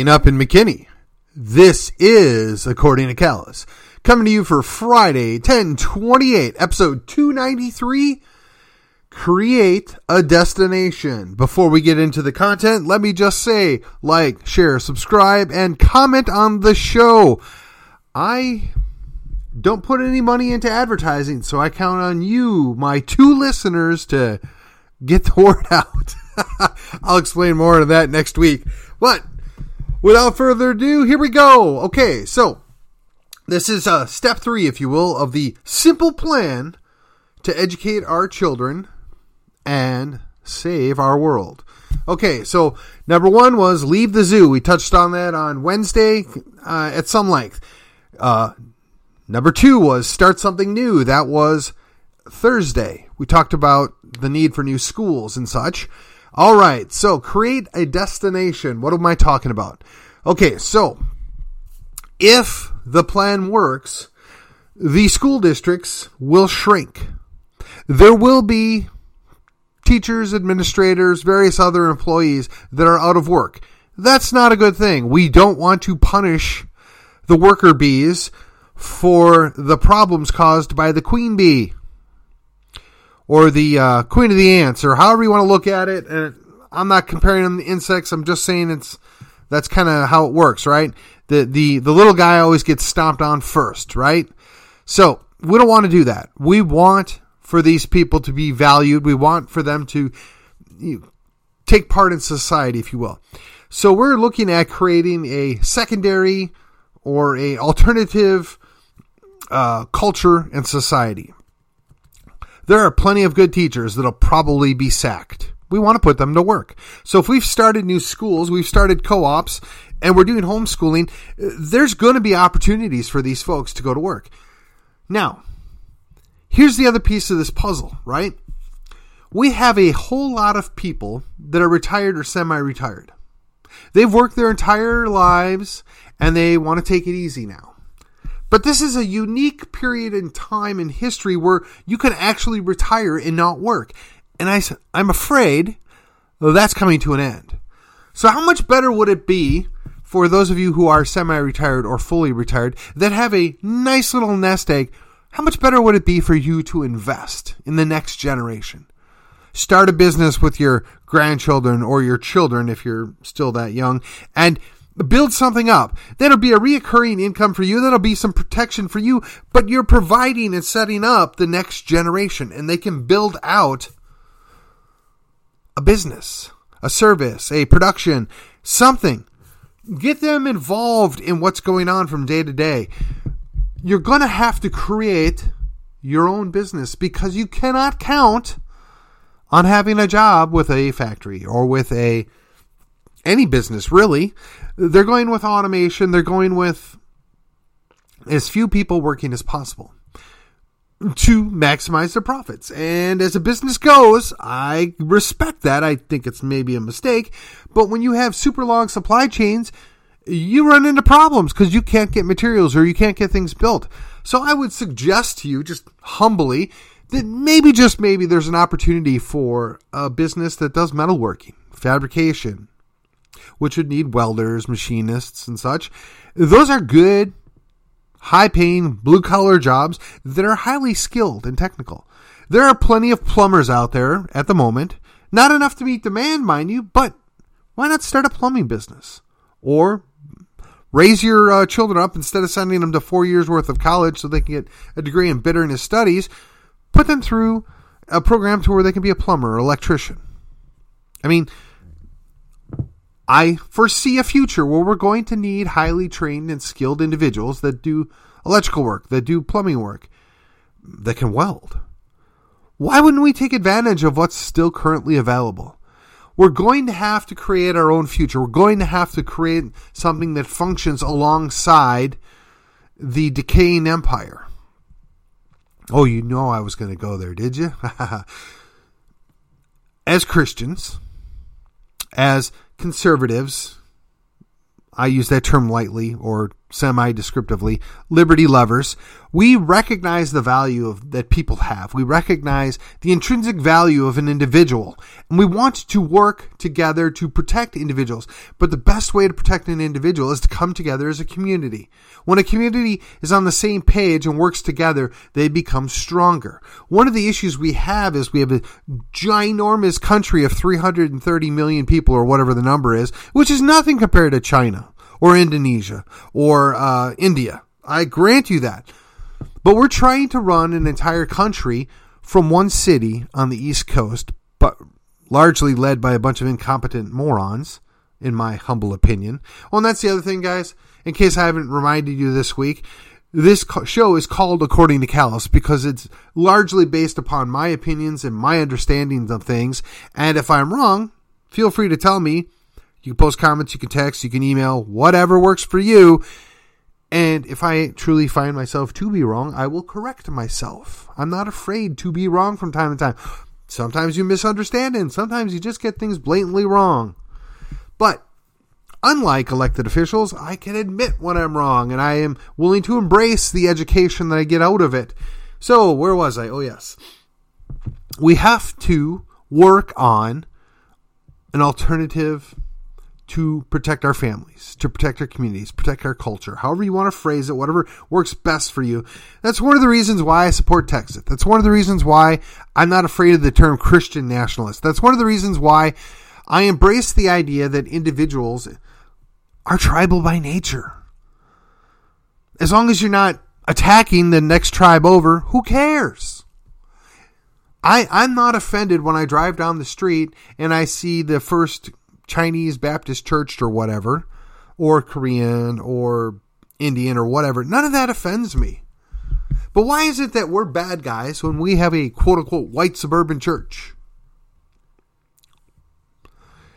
Standing up in McKinney. This is According to Callus. Coming to you for Friday, 1028, episode 293. Create a destination. Before we get into the content, let me just say like, share, subscribe, and comment on the show. I don't put any money into advertising, so I count on you, my two listeners, to get the word out. I'll explain more of that next week. But without further ado, here we go. Okay, so this is uh, step three, if you will, of the simple plan to educate our children and save our world. Okay, so number one was leave the zoo. We touched on that on Wednesday uh, at some length. Uh, number two was start something new. That was Thursday. We talked about the need for new schools and such. All right, so create a destination. What am I talking about? Okay, so if the plan works, the school districts will shrink. There will be teachers, administrators, various other employees that are out of work. That's not a good thing. We don't want to punish the worker bees for the problems caused by the queen bee or the uh, queen of the ants, or however you want to look at it. And I'm not comparing them to insects. I'm just saying it's that's kind of how it works, right? The the the little guy always gets stomped on first, right? So we don't want to do that. We want for these people to be valued. We want for them to you know, take part in society, if you will. So we're looking at creating a secondary or a alternative uh, culture and society. There are plenty of good teachers that'll probably be sacked. We want to put them to work. So if we've started new schools, we've started co-ops, and we're doing homeschooling, there's going to be opportunities for these folks to go to work. Now, here's the other piece of this puzzle, right? We have a whole lot of people that are retired or semi-retired. They've worked their entire lives and they want to take it easy now. But this is a unique period in time in history where you can actually retire and not work. And I, I'm afraid that's coming to an end. So how much better would it be for those of you who are semi-retired or fully retired that have a nice little nest egg? How much better would it be for you to invest in the next generation? Start a business with your grandchildren or your children if you're still that young and build something up. That'll be a reoccurring income for you. That'll be some protection for you, but you're providing and setting up the next generation and they can build out a business, a service, a production, something. Get them involved in what's going on from day to day. You're going to have to create your own business because you cannot count on having a job with a factory or with a any business really they're going with automation. They're going with as few people working as possible to maximize their profits. And as a business goes, I respect that. I think it's maybe a mistake. But when you have super long supply chains, you run into problems because you can't get materials or you can't get things built. So I would suggest to you, just humbly, that maybe, just maybe, there's an opportunity for a business that does metalworking, fabrication, which would need welders, machinists, and such. Those are good, high paying, blue collar jobs that are highly skilled and technical. There are plenty of plumbers out there at the moment. Not enough to meet demand, mind you, but why not start a plumbing business? Or raise your uh, children up instead of sending them to four years worth of college so they can get a degree in bitterness studies, put them through a program to where they can be a plumber or electrician. I mean, I foresee a future where we're going to need highly trained and skilled individuals that do electrical work, that do plumbing work, that can weld. Why wouldn't we take advantage of what's still currently available? We're going to have to create our own future. We're going to have to create something that functions alongside the decaying empire. Oh, you know I was going to go there, did you? as Christians, as conservatives, I use that term lightly or semi descriptively, liberty lovers. We recognize the value of, that people have. We recognize the intrinsic value of an individual. And we want to work together to protect individuals. But the best way to protect an individual is to come together as a community. When a community is on the same page and works together, they become stronger. One of the issues we have is we have a ginormous country of 330 million people or whatever the number is, which is nothing compared to China or Indonesia or uh, India. I grant you that. But we're trying to run an entire country from one city on the East Coast, but largely led by a bunch of incompetent morons, in my humble opinion. Well, and that's the other thing, guys. In case I haven't reminded you this week, this show is called According to Callus because it's largely based upon my opinions and my understandings of things. And if I'm wrong, feel free to tell me you can post comments, you can text, you can email, whatever works for you. And if I truly find myself to be wrong, I will correct myself. I'm not afraid to be wrong from time to time. Sometimes you misunderstand and sometimes you just get things blatantly wrong. But unlike elected officials, I can admit when I'm wrong and I am willing to embrace the education that I get out of it. So, where was I? Oh, yes. We have to work on an alternative to protect our families, to protect our communities, protect our culture, however you want to phrase it, whatever works best for you. That's one of the reasons why I support Texas. That's one of the reasons why I'm not afraid of the term Christian nationalist. That's one of the reasons why I embrace the idea that individuals are tribal by nature. As long as you're not attacking the next tribe over, who cares? I, I'm not offended when I drive down the street and I see the first Chinese Baptist church or whatever, or Korean or Indian or whatever. None of that offends me. But why is it that we're bad guys when we have a quote unquote white suburban church?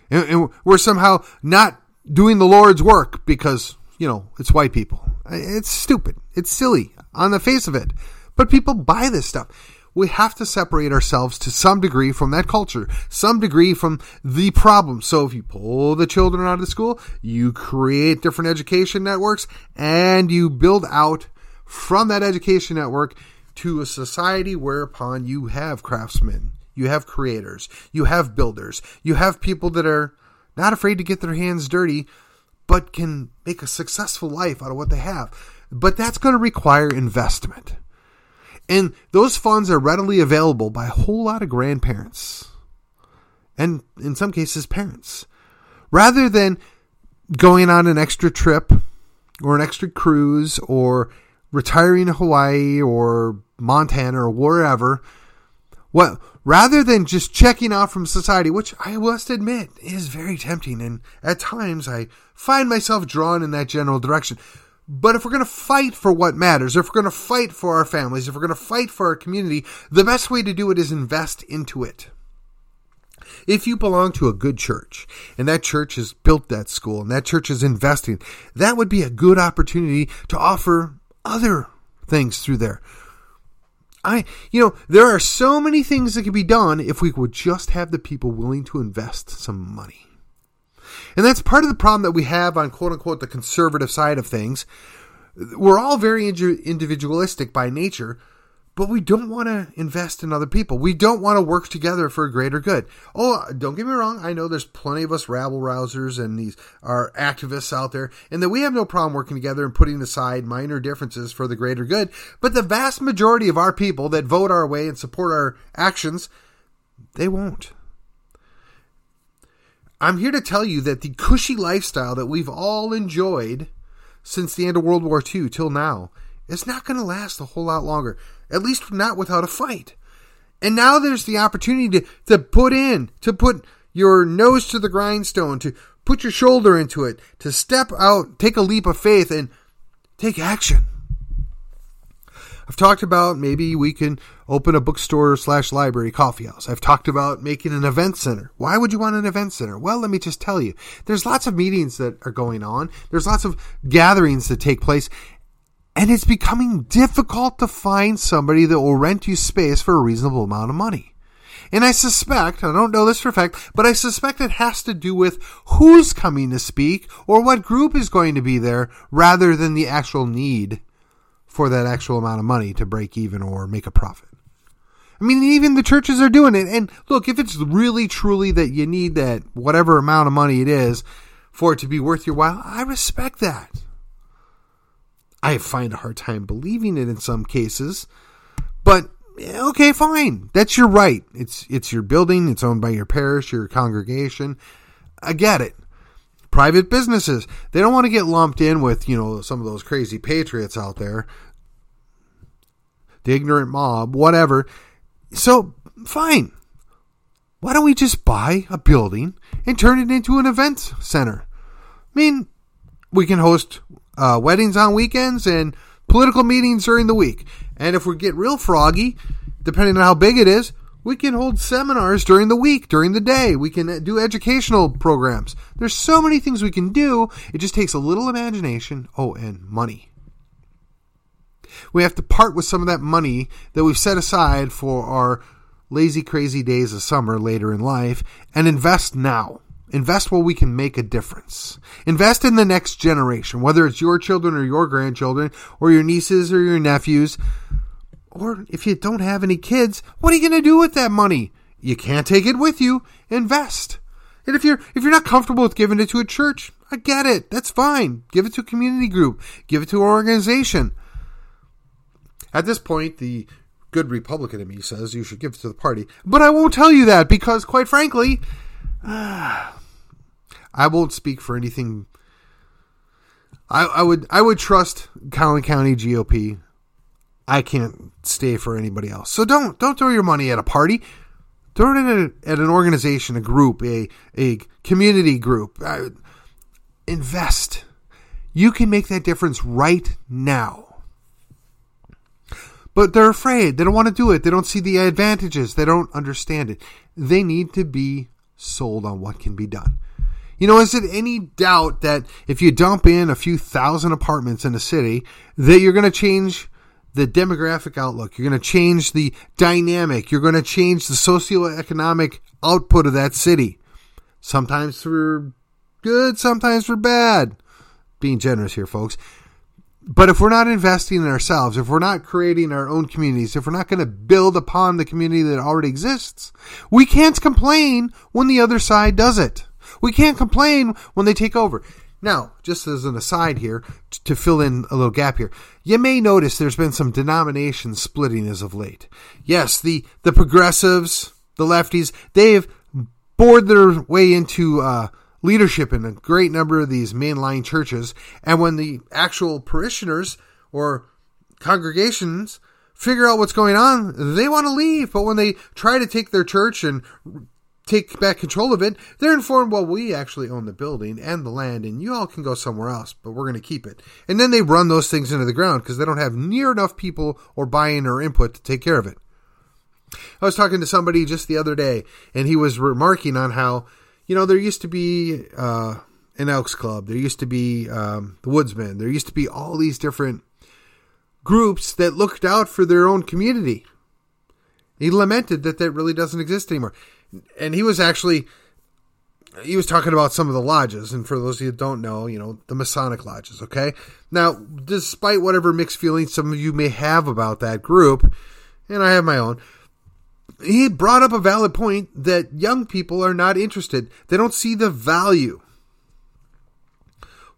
And, and we're somehow not doing the Lord's work because, you know, it's white people. It's stupid. It's silly on the face of it. But people buy this stuff we have to separate ourselves to some degree from that culture, some degree from the problem. So if you pull the children out of the school, you create different education networks and you build out from that education network to a society whereupon you have craftsmen, you have creators, you have builders, you have people that are not afraid to get their hands dirty, but can make a successful life out of what they have. But that's going to require investment. And those funds are readily available by a whole lot of grandparents and in some cases parents. Rather than going on an extra trip or an extra cruise or retiring to Hawaii or Montana or wherever, well, rather than just checking out from society, which I must admit is very tempting, and at times I find myself drawn in that general direction. But if we're going to fight for what matters, if we're going to fight for our families, if we're going to fight for our community, the best way to do it is invest into it. If you belong to a good church and that church has built that school and that church is investing, that would be a good opportunity to offer other things through there. I, you know, there are so many things that could be done if we would just have the people willing to invest some money. And that's part of the problem that we have on quote unquote the conservative side of things. We're all very individualistic by nature, but we don't want to invest in other people. We don't want to work together for a greater good. Oh, don't get me wrong. I know there's plenty of us rabble rousers and these are activists out there, and that we have no problem working together and putting aside minor differences for the greater good. But the vast majority of our people that vote our way and support our actions, they won't. I'm here to tell you that the cushy lifestyle that we've all enjoyed since the end of World War II till now is not going to last a whole lot longer, at least not without a fight. And now there's the opportunity to, to put in, to put your nose to the grindstone, to put your shoulder into it, to step out, take a leap of faith, and take action. I've talked about maybe we can open a bookstore slash library coffee house. I've talked about making an event center. Why would you want an event center? Well, let me just tell you. There's lots of meetings that are going on. There's lots of gatherings that take place. And it's becoming difficult to find somebody that will rent you space for a reasonable amount of money. And I suspect, I don't know this for a fact, but I suspect it has to do with who's coming to speak or what group is going to be there rather than the actual need for that actual amount of money to break even or make a profit. I mean, even the churches are doing it. And look, if it's really truly that you need that whatever amount of money it is for it to be worth your while, I respect that. I find a hard time believing it in some cases, but eh, okay, fine. That's your right. It's it's your building. It's owned by your parish, your congregation. I get it. Private businesses, they don't want to get lumped in with, you know, some of those crazy patriots out there. The ignorant mob, whatever. So, fine. Why don't we just buy a building and turn it into an event center? I mean, we can host uh, weddings on weekends and political meetings during the week. And if we get real froggy, depending on how big it is, we can hold seminars during the week, during the day. We can do educational programs. There's so many things we can do. It just takes a little imagination. Oh, and money. We have to part with some of that money that we've set aside for our lazy, crazy days of summer later in life and invest now. Invest where we can make a difference. Invest in the next generation, whether it's your children or your grandchildren or your nieces or your nephews. Or if you don't have any kids, what are you going to do with that money? You can't take it with you. Invest. And if you're if you're not comfortable with giving it to a church, I get it. That's fine. Give it to a community group. Give it to an organization. At this point, the good Republican in me says you should give it to the party. But I won't tell you that because, quite frankly, uh, I won't speak for anything. I, I would I would trust Collin County GOP. I can't stay for anybody else. So don't don't throw your money at a party. Throw it at, a, at an organization, a group, a a community group. Invest. You can make that difference right now. But they're afraid. They don't want to do it. They don't see the advantages. They don't understand it. They need to be sold on what can be done. You know, is it any doubt that if you dump in a few thousand apartments in a city, that you're going to change the demographic outlook? You're going to change the dynamic. You're going to change the socioeconomic output of that city. Sometimes for good, sometimes for bad. Being generous here, folks. But if we're not investing in ourselves, if we're not creating our own communities, if we're not going to build upon the community that already exists, we can't complain when the other side does it. We can't complain when they take over. Now, just as an aside here, to fill in a little gap here, you may notice there's been some denomination splitting as of late. Yes, the, the progressives, the lefties, they've bored their way into uh, leadership in a great number of these mainline churches. And when the actual parishioners or congregations figure out what's going on, they want to leave. But when they try to take their church and take back control of it, they're informed, well, we actually own the building and the land, and you all can go somewhere else, but we're going to keep it. And then they run those things into the ground because they don't have near enough people or buy in or input to take care of it. I was talking to somebody just the other day, and he was remarking on how, you know, there used to be uh, an Elks Club, there used to be um, the Woodsmen, there used to be all these different groups that looked out for their own community. He lamented that that really doesn't exist anymore and he was actually he was talking about some of the lodges, and for those of you don't know, you know, the Masonic lodges, okay? Now, despite whatever mixed feelings some of you may have about that group, and I have my own, he brought up a valid point that young people are not interested. They don't see the value.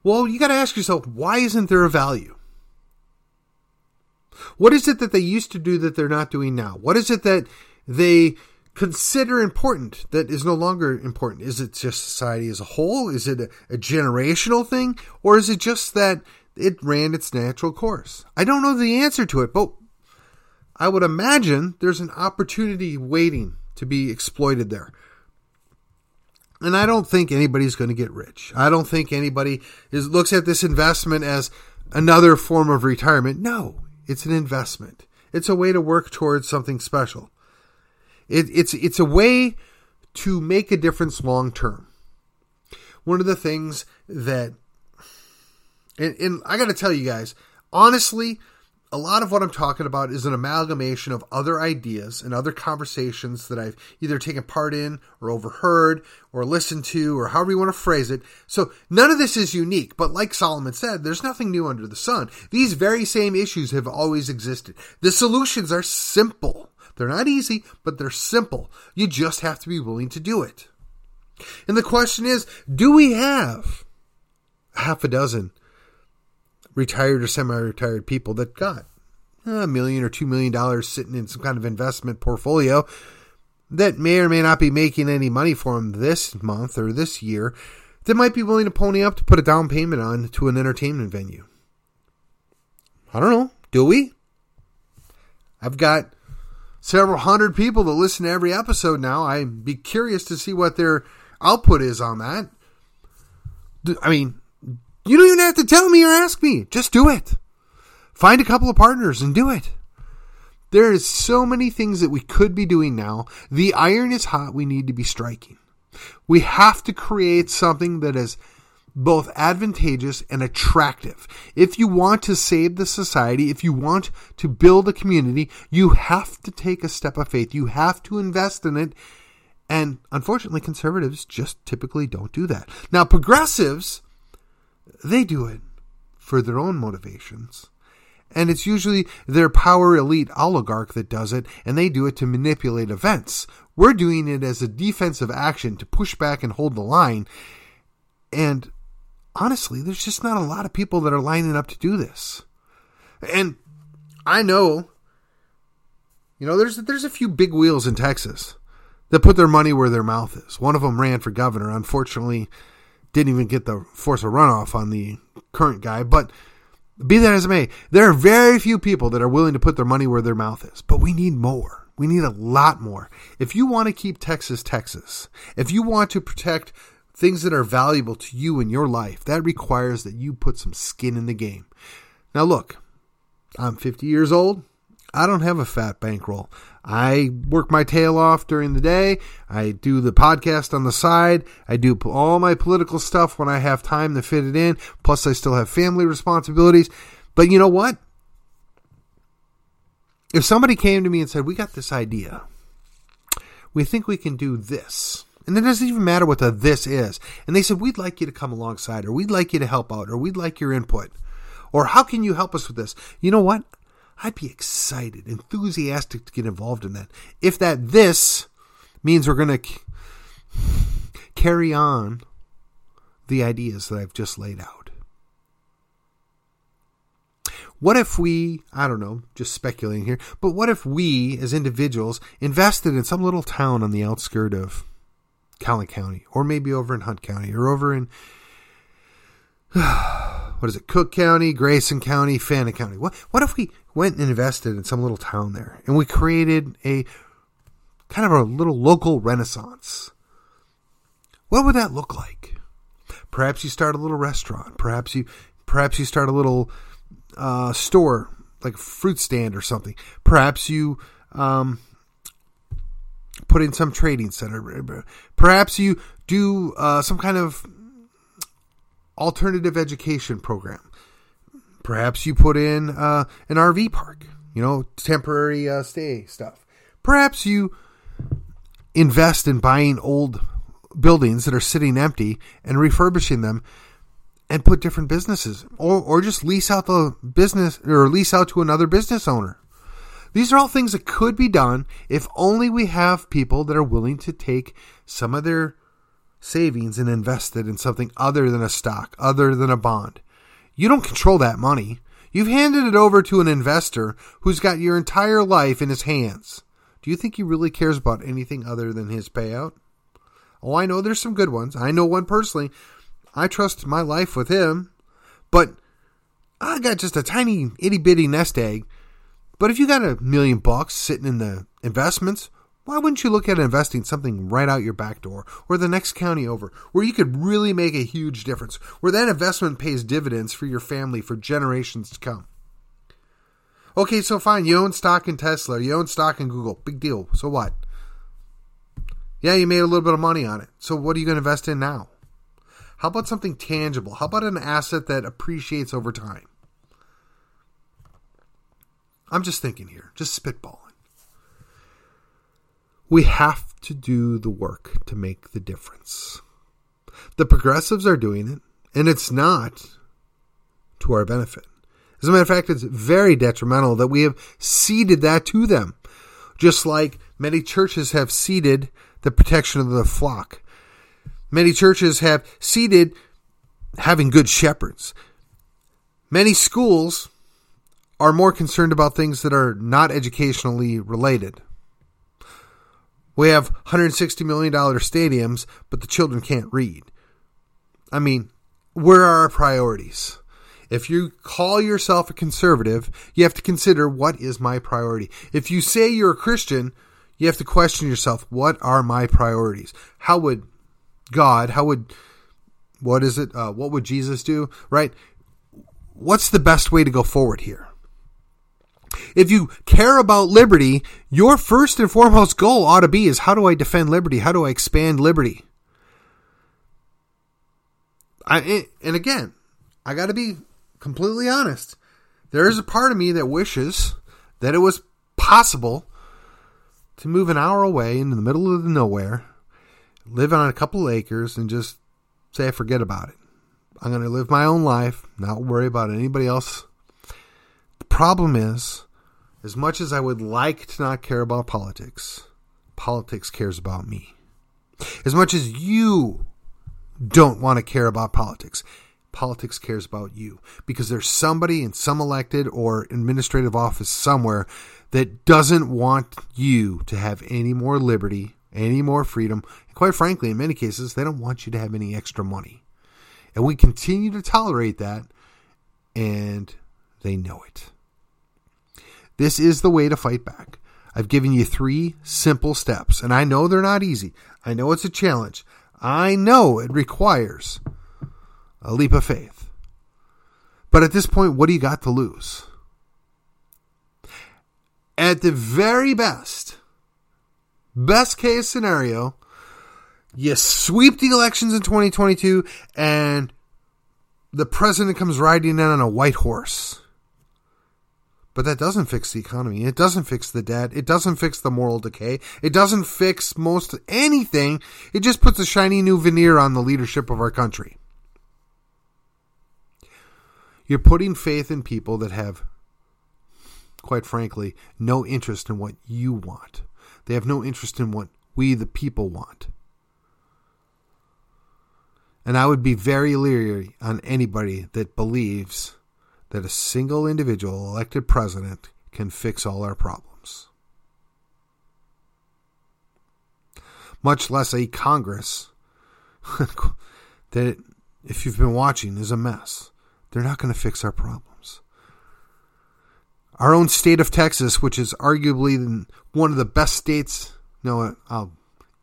Well, you got to ask yourself, why isn't there a value? What is it that they used to do that they're not doing now? What is it that they consider important that is no longer important? Is it just society as a whole? Is it a, a, generational thing? Or is it just that it ran its natural course? I don't know the answer to it, but I would imagine there's an opportunity waiting to be exploited there. And I don't think anybody's going to get rich. I don't think anybody is, looks at this investment as another form of retirement. No, it's an investment. It's a way to work towards something special. It, it's it's a way to make a difference long term. One of the things that, and, and I got to tell you guys, honestly, a lot of what I'm talking about is an amalgamation of other ideas and other conversations that I've either taken part in or overheard or listened to or however you want to phrase it. So none of this is unique, but like Solomon said, there's nothing new under the sun. These very same issues have always existed. The solutions are simple. They're not easy, but they're simple. You just have to be willing to do it. And the question is, do we have half a dozen retired or semi-retired people that got uh, a million or two million dollars sitting in some kind of investment portfolio that may or may not be making any money for them this month or this year that might be willing to pony up to put a down payment on to an entertainment venue. I don't know. Do we? I've got several hundred people that listen to every episode now. I'd be curious to see what their output is on that. I mean, you don't even have to tell me or ask me. Just do it. Find a couple of partners and do it. There is so many things that we could be doing now. The iron is hot. We need to be striking. We have to create something that is both advantageous and attractive. If you want to save the society, if you want to build a community, you have to take a step of faith. You have to invest in it. And unfortunately, conservatives just typically don't do that. Now, progressives they do it for their own motivations. And it's usually their power elite oligarch that does it, and they do it to manipulate events. We're doing it as a defensive action to push back and hold the line. And honestly, there's just not a lot of people that are lining up to do this. And I know, you know, there's there's a few big wheels in Texas that put their money where their mouth is. One of them ran for governor. Unfortunately, didn't even get the force a runoff on the current guy. But be that as it may, there are very few people that are willing to put their money where their mouth is. But we need more. We need a lot more. If you want to keep Texas Texas, if you want to protect things that are valuable to you in your life, that requires that you put some skin in the game. Now, look, I'm 50 years old. I don't have a fat bankroll. I work my tail off during the day. I do the podcast on the side. I do all my political stuff when I have time to fit it in. Plus, I still have family responsibilities. But you know what? If somebody came to me and said, We got this idea, we think we can do this. And it doesn't even matter what the this is. And they said, We'd like you to come alongside, or we'd like you to help out, or we'd like your input. Or how can you help us with this? You know what? I'd be excited, enthusiastic to get involved in that. If that this means we're going to c- carry on the ideas that I've just laid out. What if we, I don't know, just speculating here, but what if we as individuals invested in some little town on the outskirts of Collin County, or maybe over in Hunt County, or over in what is it, Cooke County, Grayson County, Fannin County? What what if we went and invested in some little town there and we created a kind of a little local renaissance? What would that look like? Perhaps you start a little restaurant. Perhaps you perhaps you start a little uh, store like a fruit stand or something. Perhaps you um, put in some trading center. Perhaps you do uh, some kind of alternative education program. Perhaps you put in uh, an RV park, you know, temporary uh, stay stuff. Perhaps you invest in buying old buildings that are sitting empty and refurbishing them and put different businesses or, or just lease out the business or lease out to another business owner. These are all things that could be done if only we have people that are willing to take some of their savings and invest it in something other than a stock, other than a bond. You don't control that money. You've handed it over to an investor who's got your entire life in his hands. Do you think he really cares about anything other than his payout? Oh, I know there's some good ones. I know one personally. I trust my life with him, but I got just a tiny itty bitty nest egg. But if you got a million bucks sitting in the investments, why wouldn't you look at investing something right out your back door or the next county over where you could really make a huge difference, where that investment pays dividends for your family for generations to come? Okay, so fine, you own stock in Tesla, you own stock in Google, big deal. So what? Yeah, you made a little bit of money on it. So what are you going to invest in now? How about something tangible? How about an asset that appreciates over time? I'm just thinking here, just spitballing. We have to do the work to make the difference. The progressives are doing it, and it's not to our benefit. As a matter of fact, it's very detrimental that we have ceded that to them, just like many churches have ceded the protection of the flock. Many churches have ceded having good shepherds. Many schools are more concerned about things that are not educationally related. We have $160 million stadiums, but the children can't read. I mean, where are our priorities? If you call yourself a conservative, you have to consider what is my priority. If you say you're a Christian, you have to question yourself, what are my priorities? How would God, how would, what is it? Uh, what would Jesus do? Right? What's the best way to go forward here? If you care about liberty, your first and foremost goal ought to be is how do I defend liberty? How do I expand liberty? I, eh, and again, I got to be completely honest. There is a part of me that wishes that it was possible to move an hour away into the middle of the nowhere, live on a couple acres, and just say, I forget about it. I'm going to live my own life, not worry about anybody else. The problem is, as much as I would like to not care about politics, politics cares about me. As much as you don't want to care about politics, politics cares about you because there's somebody in some elected or administrative office somewhere that doesn't want you to have any more liberty, any more freedom. And quite frankly, in many cases, they don't want you to have any extra money. And we continue to tolerate that, and they know it. This is the way to fight back. I've given you three simple steps, and I know they're not easy. I know it's a challenge. I know it requires a leap of faith. But at this point, what do you got to lose? At the very best, best case scenario, you sweep the elections in 2022 and the president comes riding in on a white horse. But that doesn't fix the economy. It doesn't fix the debt. It doesn't fix the moral decay. It doesn't fix most anything. It just puts a shiny new veneer on the leadership of our country. You're putting faith in people that have, quite frankly, no interest in what you want. They have no interest in what we, the people, want. And I would be very leery on anybody that believes that a single individual elected president can fix all our problems. Much less a Congress that, if you've been watching, is a mess. They're not going to fix our problems. Our own state of Texas, which is arguably one of the best states, no, uh,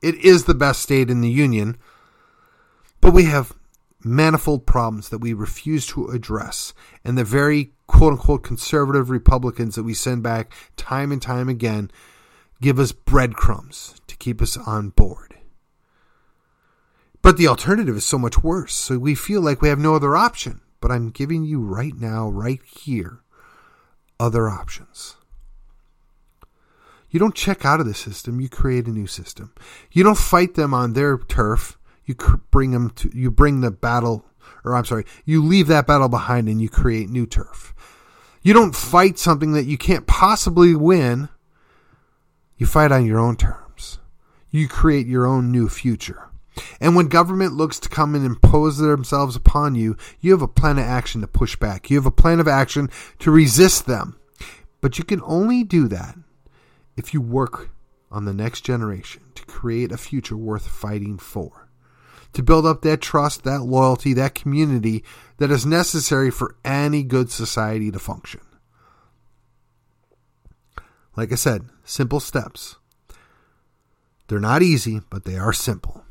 it is the best state in the union, but we have manifold problems that we refuse to address. And the very quote unquote conservative Republicans that we send back time and time again give us breadcrumbs to keep us on board. But the alternative is so much worse. So we feel like we have no other option. But I'm giving you right now, right here, other options. You don't check out of the system, you create a new system. You don't fight them on their turf you bring them to you bring the battle or I'm sorry, you leave that battle behind and you create new turf. You don't fight something that you can't possibly win. You fight on your own terms. You create your own new future. And when government looks to come and impose themselves upon you, you have a plan of action to push back. You have a plan of action to resist them. But you can only do that if you work on the next generation to create a future worth fighting for to build up that trust, that loyalty, that community that is necessary for any good society to function. Like I said, simple steps. They're not easy, but they are simple.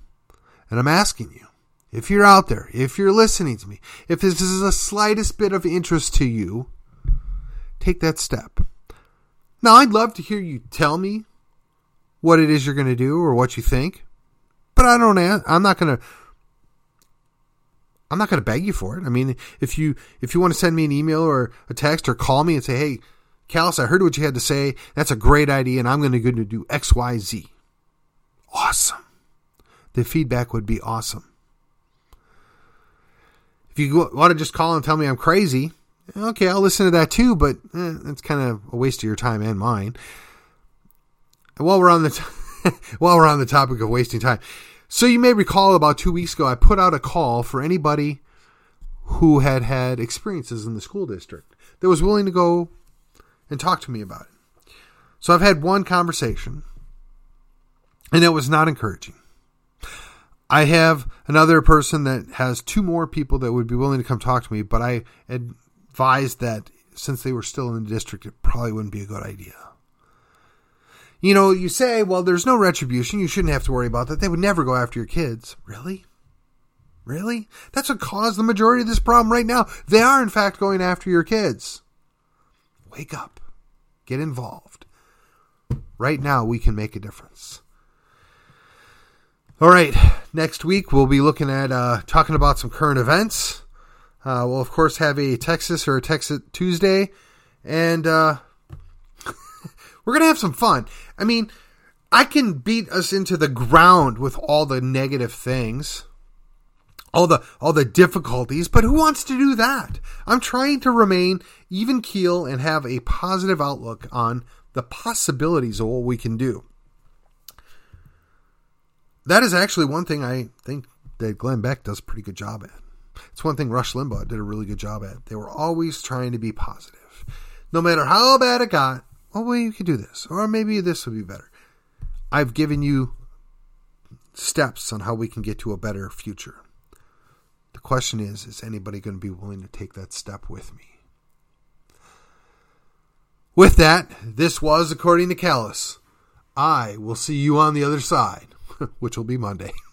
And I'm asking you, if you're out there, if you're listening to me, if this is the slightest bit of interest to you, take that step. Now, I'd love to hear you tell me what it is you're going to do or what you think. But I don't. I'm not gonna. I'm not gonna beg you for it. I mean, if you if you want to send me an email or a text or call me and say, "Hey, Callus, I heard what you had to say. That's a great idea, and I'm going to go to do X, Y, Z. Awesome. The feedback would be awesome. If you want to just call and tell me I'm crazy, okay, I'll listen to that too, but eh, that's kind of a waste of your time and mine. And While we're on the t- while we're on the topic of wasting time, so you may recall about two weeks ago, I put out a call for anybody who had had experiences in the school district that was willing to go and talk to me about it. So I've had one conversation, and it was not encouraging. I have another person that has two more people that would be willing to come talk to me, but I advised that since they were still in the district, it probably wouldn't be a good idea. You know, you say, well, there's no retribution. You shouldn't have to worry about that. They would never go after your kids. Really? Really? That's what caused the majority of this problem right now. They are, in fact, going after your kids. Wake up. Get involved. Right now, we can make a difference. All right, next week we'll be looking at uh, talking about some current events. Uh, we'll of course have a Texas or a Texas Tuesday, and uh, we're gonna have some fun. I mean, I can beat us into the ground with all the negative things, all the all the difficulties, but who wants to do that? I'm trying to remain even keel and have a positive outlook on the possibilities of what we can do that is actually one thing I think that Glenn Beck does a pretty good job at. It's one thing Rush Limbaugh did a really good job at. They were always trying to be positive. No matter how bad it got, oh, well, you could do this, or maybe this would be better. I've given you steps on how we can get to a better future. The question is is anybody going to be willing to take that step with me? With that, this was According to Callus. I will see you on the other side which will be Monday.